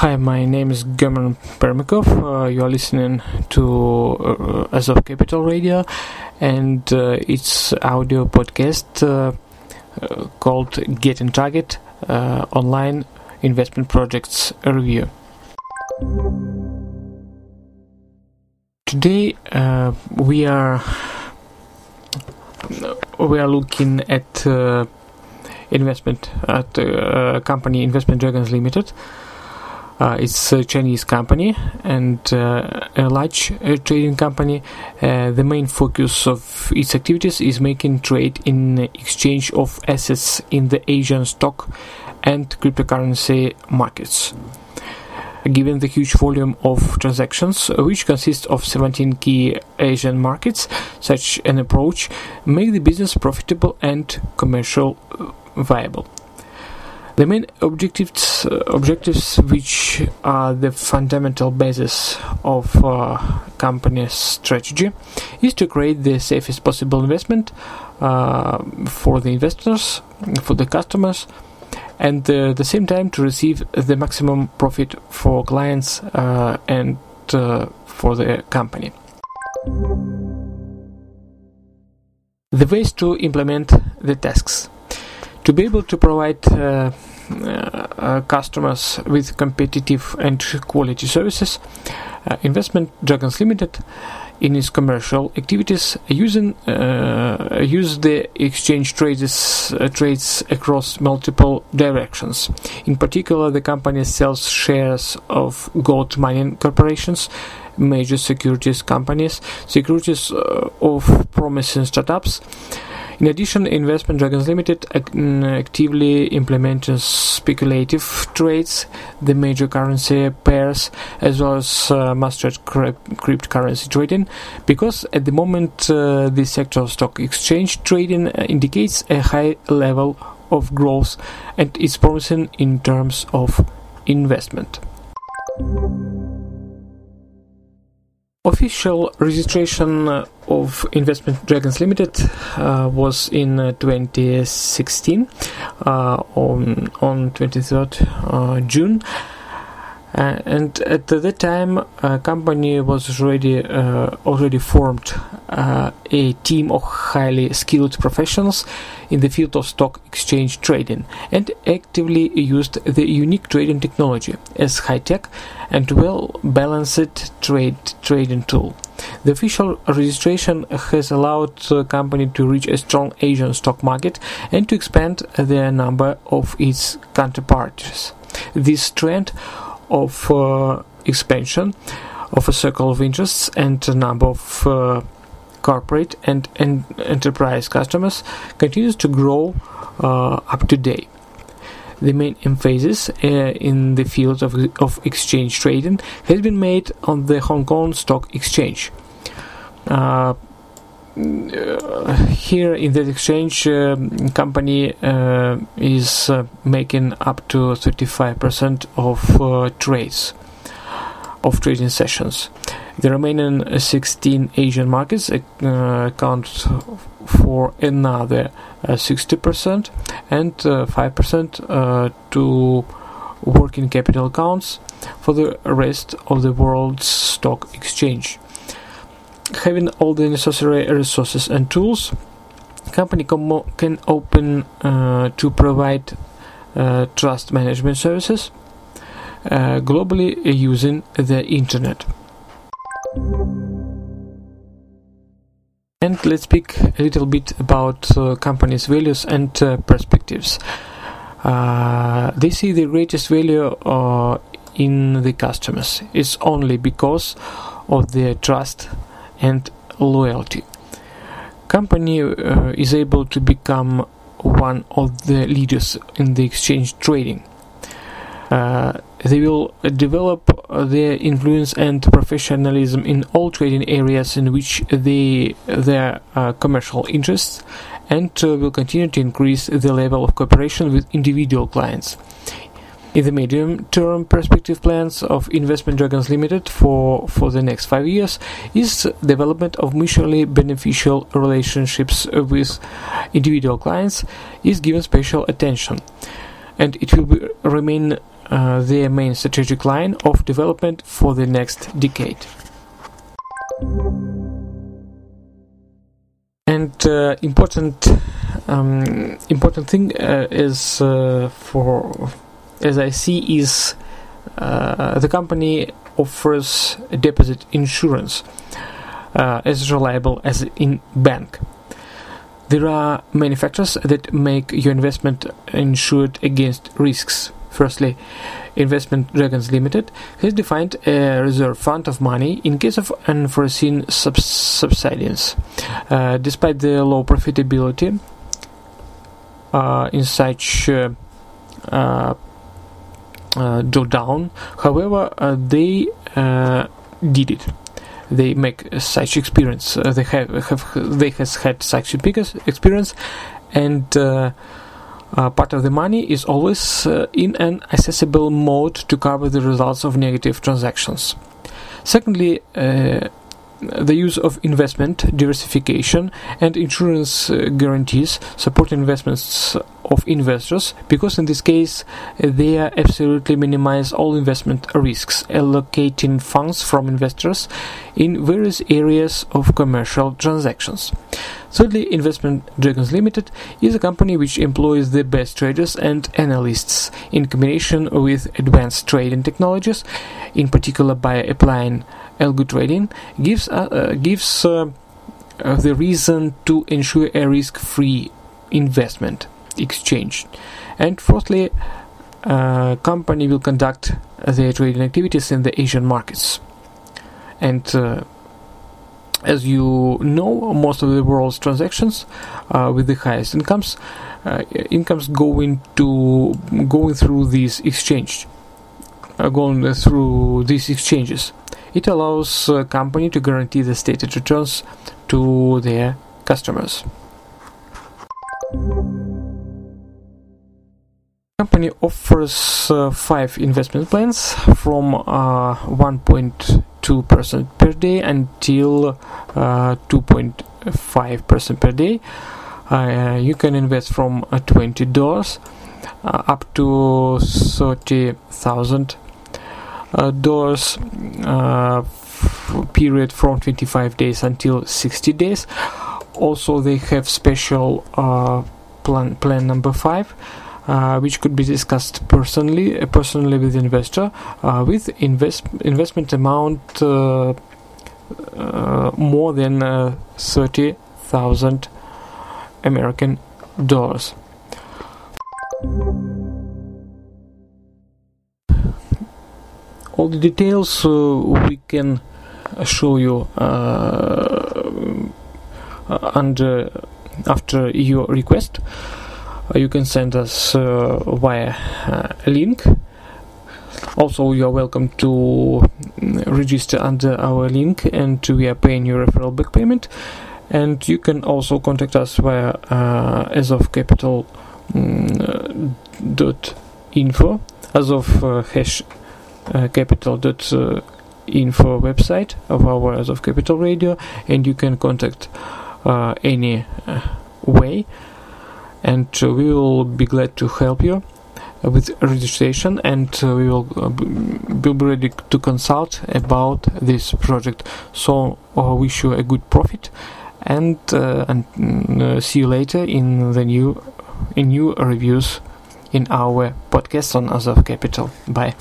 Hi, my name is German Permikov. Uh, you are listening to uh, Azov Capital Radio, and uh, it's audio podcast uh, uh, called Getting Target uh, Online Investment Projects Review. Today we are we are looking at investment at company Investment Dragons Limited. Uh, it's a Chinese company and uh, a large uh, trading company. The main focus of its activities is making trade in exchange of assets in the Asian stock and cryptocurrency markets. Given the huge volume of transactions, which consists of 17 key Asian markets, such an approach makes the business profitable and commercial viable. The main objectives, objectives which are the fundamental basis of uh, company's strategy is to create the safest possible investment uh, for the investors, for the customers, and uh, at the same time to receive the maximum profit for clients uh, and uh, for the company. The ways to implement the tasks to be able to provide uh, uh, customers with competitive and quality services, uh, Investment Dragons Limited in its commercial activities using uh, use the exchange trades uh, trades across multiple directions. In particular, the company sells shares of gold mining corporations, major securities companies, securities uh, of promising startups in addition, Investment Dragons Limited mm, actively implements speculative trades, the major currency pairs, as well as uh, mastered cryptocurrency trading, because at the moment uh, the sector of stock exchange trading uh, indicates a high level of growth and is promising in terms of investment. Official registration of Investment Dragons Limited uh, was in uh, 2016 uh, on on 23rd uh, June. Uh, and at that time, a company was already uh, already formed uh, a team of highly skilled professionals in the field of stock exchange trading and actively used the unique trading technology as high tech and well balanced trade trading tool. The official registration has allowed the company to reach a strong Asian stock market and to expand the number of its counterparts. This trend of uh, expansion of a circle of interests and a number of uh, corporate and, and, enterprise customers continues to grow uh, up to date. The main emphasis uh, in the field of, of exchange trading has been made on the Hong Kong Stock Exchange. Here in that exchange, uh, company uh, is uh, making up to 35% of trades of trading sessions. The remaining 16 Asian markets account for another 60% and 5% to working capital accounts for the rest of the world's stock exchange having all the necessary resources and tools, company com- can open uh, to provide uh, trust management services uh, globally using the internet. And let's speak a little bit about uh, companies' values and uh, perspectives. Uh, they see the greatest value in the customers. It's only because of their trust and loyalty. Company uh, is able to become one of the leaders in the exchange trading. Uh, they will develop their influence and professionalism in all trading areas in which they their uh, commercial interests and uh, will continue to increase the level of cooperation with individual clients in the medium-term perspective plans of Investment Dragons Limited for, for the next five years is development of mutually beneficial relationships with individual clients is given special attention and it will be, remain uh, their main strategic line of development for the next decade. And uh, important um, important thing uh, is uh, for as I see is uh, the company offers deposit insurance uh, as reliable as in bank. There are many factors that make your investment insured against risks. Firstly, Investment Dragons Limited has defined a reserve fund of money in case of unforeseen subs- subsidence. Uh, despite the low profitability uh, in such uh, uh, drawdown, however, uh, they did it they make such experience. Uh, they have, have they has had such experience, and uh, uh, part of the money is always uh, in an accessible mode to cover the results of negative transactions. Secondly, uh, the use of investment diversification and insurance uh, guarantees support investments of investors because in this case they absolutely minimize all investment risks allocating funds from investors in various areas of commercial transactions thirdly investment dragons limited is a company which employs the best traders and analysts in combination with advanced trading technologies in particular by applying algo trading gives uh, uh, gives uh, uh, the reason to ensure a risk-free investment exchange. And fourthly, a company will conduct their trading activities in the Asian markets. And uh, as you know, most of the world's transactions uh, with the highest incomes, uh, incomes going to going through these exchange, uh, going through these exchanges. It allows a company to guarantee the stated returns to their customers. Company offers uh, five investment plans from uh, 1.2% per day until uh, 2.5% per day. Uh, you can invest from uh, $20 uh, up to $30,000 period from 25 days until 60 days. Also, they have special plan plan number five uh, which could be discussed personally, uh, personally with investor, uh, with invest investment amount uh, uh, more than thirty thousand American dollars. All the details we can show you under after your request. You can send us uh, via uh, link. Also you are welcome to mm, register under our link and we are paying your referral back payment. And you can also contact us via uh, Azov mm, dot info as of uh, hash uh, capital dot uh, info website of our Azov Capital Radio. And you can contact any way and uh, we will be glad to help you uh, with registration and uh, we will be ready to consult about this project so I wish you a good profit and and see you later in the new in new reviews in our podcast on Azov Capital. Bye.